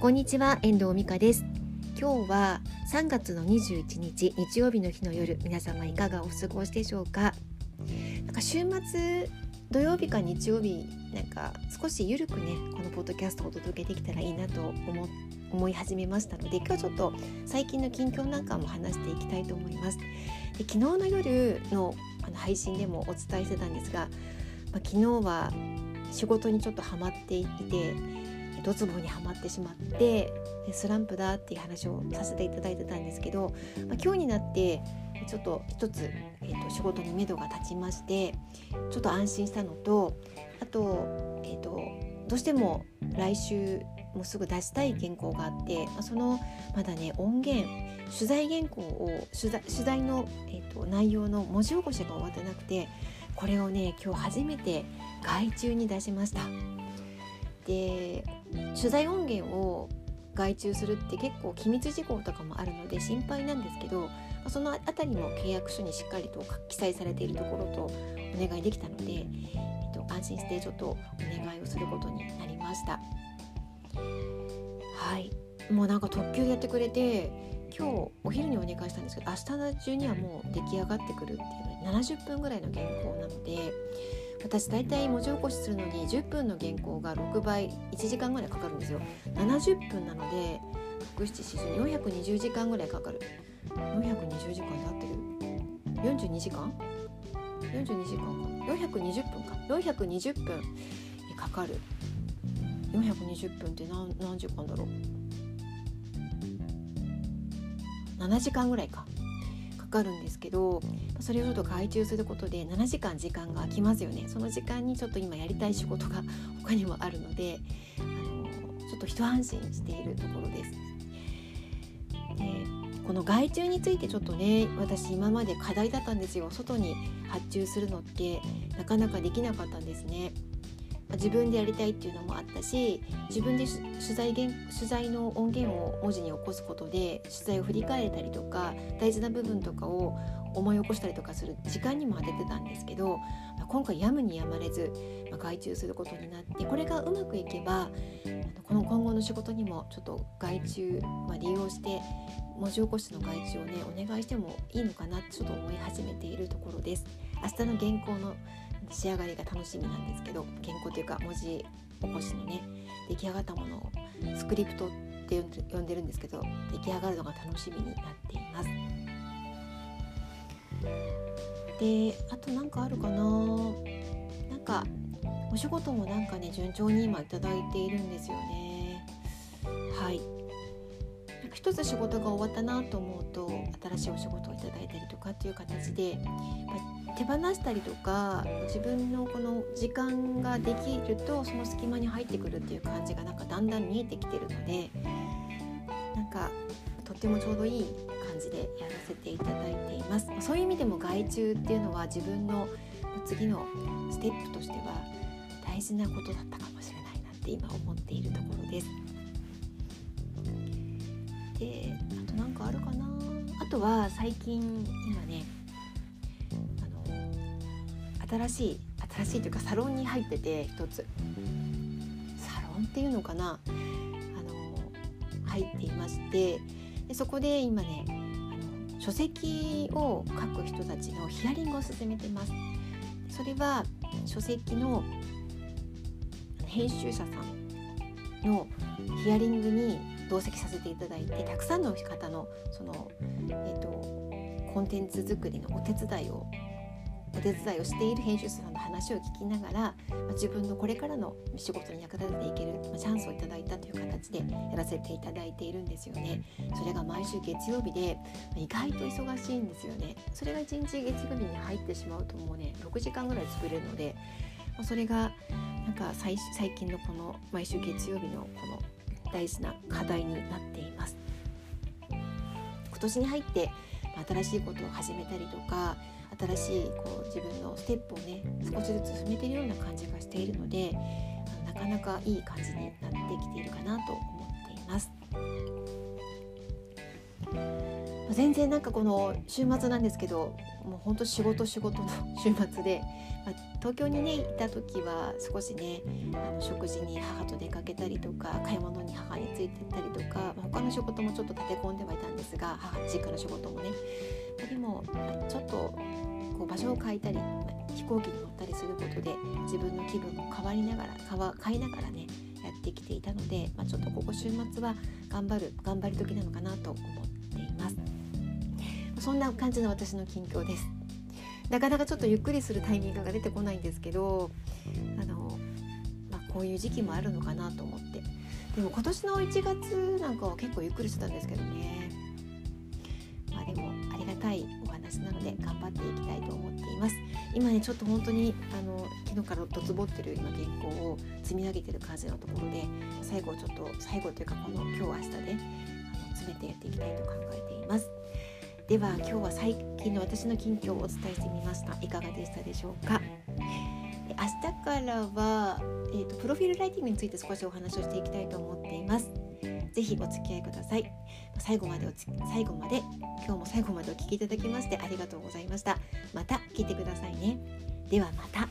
こんにちは遠藤美香です。今日は3月の21日日曜日の日の夜皆様いかがお過ごしでしょうか？なんか週末土曜日か日曜日なんか少しゆるくねこのポッドキャストをお届けできたらいいなと思思い始めましたので今日はちょっと最近の近況なんかも話していきたいと思います。で昨日の夜のあの配信でもお伝えしてたんですが、まあ、昨日は仕事にちょっとハマっていてドツボにはまってしまってスランプだっていう話をさせていただいてたんですけど、まあ、今日になってちょっと一つ、えーと、仕事に目処が立ちましてちょっと安心したのとあと,、えーと、どうしても来週もうすぐ出したい原稿があって、まあ、そのまだね音源取材原稿を取材取材の、えーと内容の文字起こしが終わってなくてこれをね今日初めて外注に出しました。で取材音源を外注するって結構機密事項とかもあるので心配なんですけどその辺りも契約書にしっかりと記載されているところとお願いできたので、えっと、安心してちょっとお願いをすることになりました。はい。もうなんか特急やってくれて今日お昼にお願いしたんですけど明日の中にはもう出来上がってくるっていう70分ぐらいの原稿なので私大体文字起こしするのに10分の原稿が6倍1時間ぐらいかかるんですよ。70分なので674420時間ぐらいかかる。420時間で合ってる？42時間？42時間か。420分か。420分にかかる。420分って何何時間だろう？7時間ぐらいか。かるんですけどそれをちょっと外注することで7時間時間が空きますよねその時間にちょっと今やりたい仕事が他にもあるのであのちょっと一安心しているところです。でこの外注についてちょっとね私今まで課題だったんですよ外に発注するのってなかなかできなかったんですね。自分でやりたいっていうのもあったし自分で取材取材の音源を文字に起こすことで取材を振り返れたりとか大事な部分とかを思い起こしたりとかする時間にも当ててたんですけど、まあ、今回やむにやまれず、まあ、外注することになってこれがうまくいけばこの今後の仕事にもちょっと外注、まあ、利用して文字起こしの外注をねお願いしてもいいのかなってちょっと思い始めているところです。明日の原稿の仕上がりが楽しみなんですけど原稿というか文字起こしのね出来上がったものをスクリプトって呼んでるんですけど出来上がるのが楽しみになっています。であと何かあるかな？なんかお仕事もなんかね順調に今頂いているんですよね。はい一つ仕事が終わったなと思うと新しいお仕事をいただいたりとかっていう形で、ま手放したりとか自分のこの時間ができるとその隙間に入ってくるっていう感じがなんかだんだん見えてきてるのでなんかとってもちょうどいい感じでやらせていただいています。そういう意味でも外注っていうのは自分の次のステップとしては大事なことだったかもしれないなって今思っているところです。であと何かあるかな？あとは最近今ねあの新しい新しいというかサロンに入ってて一つ。サロンっていうのかな？あの入っていましてでそこで今ねあの書籍を書く人たちのヒアリングを進めてます。それは書籍の編集者さんのヒアリングに同席させていただいてたくさんの方のその、えーと、コンテンツ作りのお手伝いをお手伝いをしている編集者さんの話を聞きながら、まあ、自分のこれからの仕事に役立てていける、まあ、チャンスをいただいたという形でやらせていただいているんですよね。それが毎週月曜日で、まあ、意外と忙しいんですよね。それが1日月曜日に入ってしまうともうね6時間ぐらい潰れるので、まあ、それがなんか最近のこの毎週月曜日のこの大事な課題になっています今年に入って新しいことを始めたりとか新しいこう自分のステップをね少しずつ進めてるような感じがしているのでなかなかいい感じになってきているかなと思っています。全然なんかこの週末なんですけどもうほんと仕事仕事の 週末で、まあ、東京にねいた時は少しねあの食事に母と出かけたりとか買い物に母についてったりとか、まあ、他の仕事もちょっと立て込んではいたんですが母実家の仕事もね。でもちょっとこう場所を変えたり飛行機に乗ったりすることで自分の気分も変わりながら変わ変えながらねやってきていたので、まあ、ちょっとここ週末は頑張る頑張り時なのかなと思っています。そんな感じの私の近況です。なかなかちょっとゆっくりするタイミングが出てこないんですけどあの、まあ、こういう時期もあるのかなと思って。でも今年の1月なんかは結構ゆっくりしてたんですけどね。まあでもありがたいお話なので頑張っていきたいと思っています。今ねちょっと本当にあの昨日からどつぼってる今原稿を積み上げてる感じのところで最後ちょっと最後というかこの今日明日であの詰めてやっていきたいと考えています。では今日は最近の私の近況をお伝えしてみました。いかがでしたでしょうか？明日からは、えーと、とプロフィールライティングについて少しお話をしていきたいと思っています。ぜひお付き合いください。最後までおつ最後まで今日も最後までお聴きいただきましてありがとうございました。また聞いてくださいね。ではまた。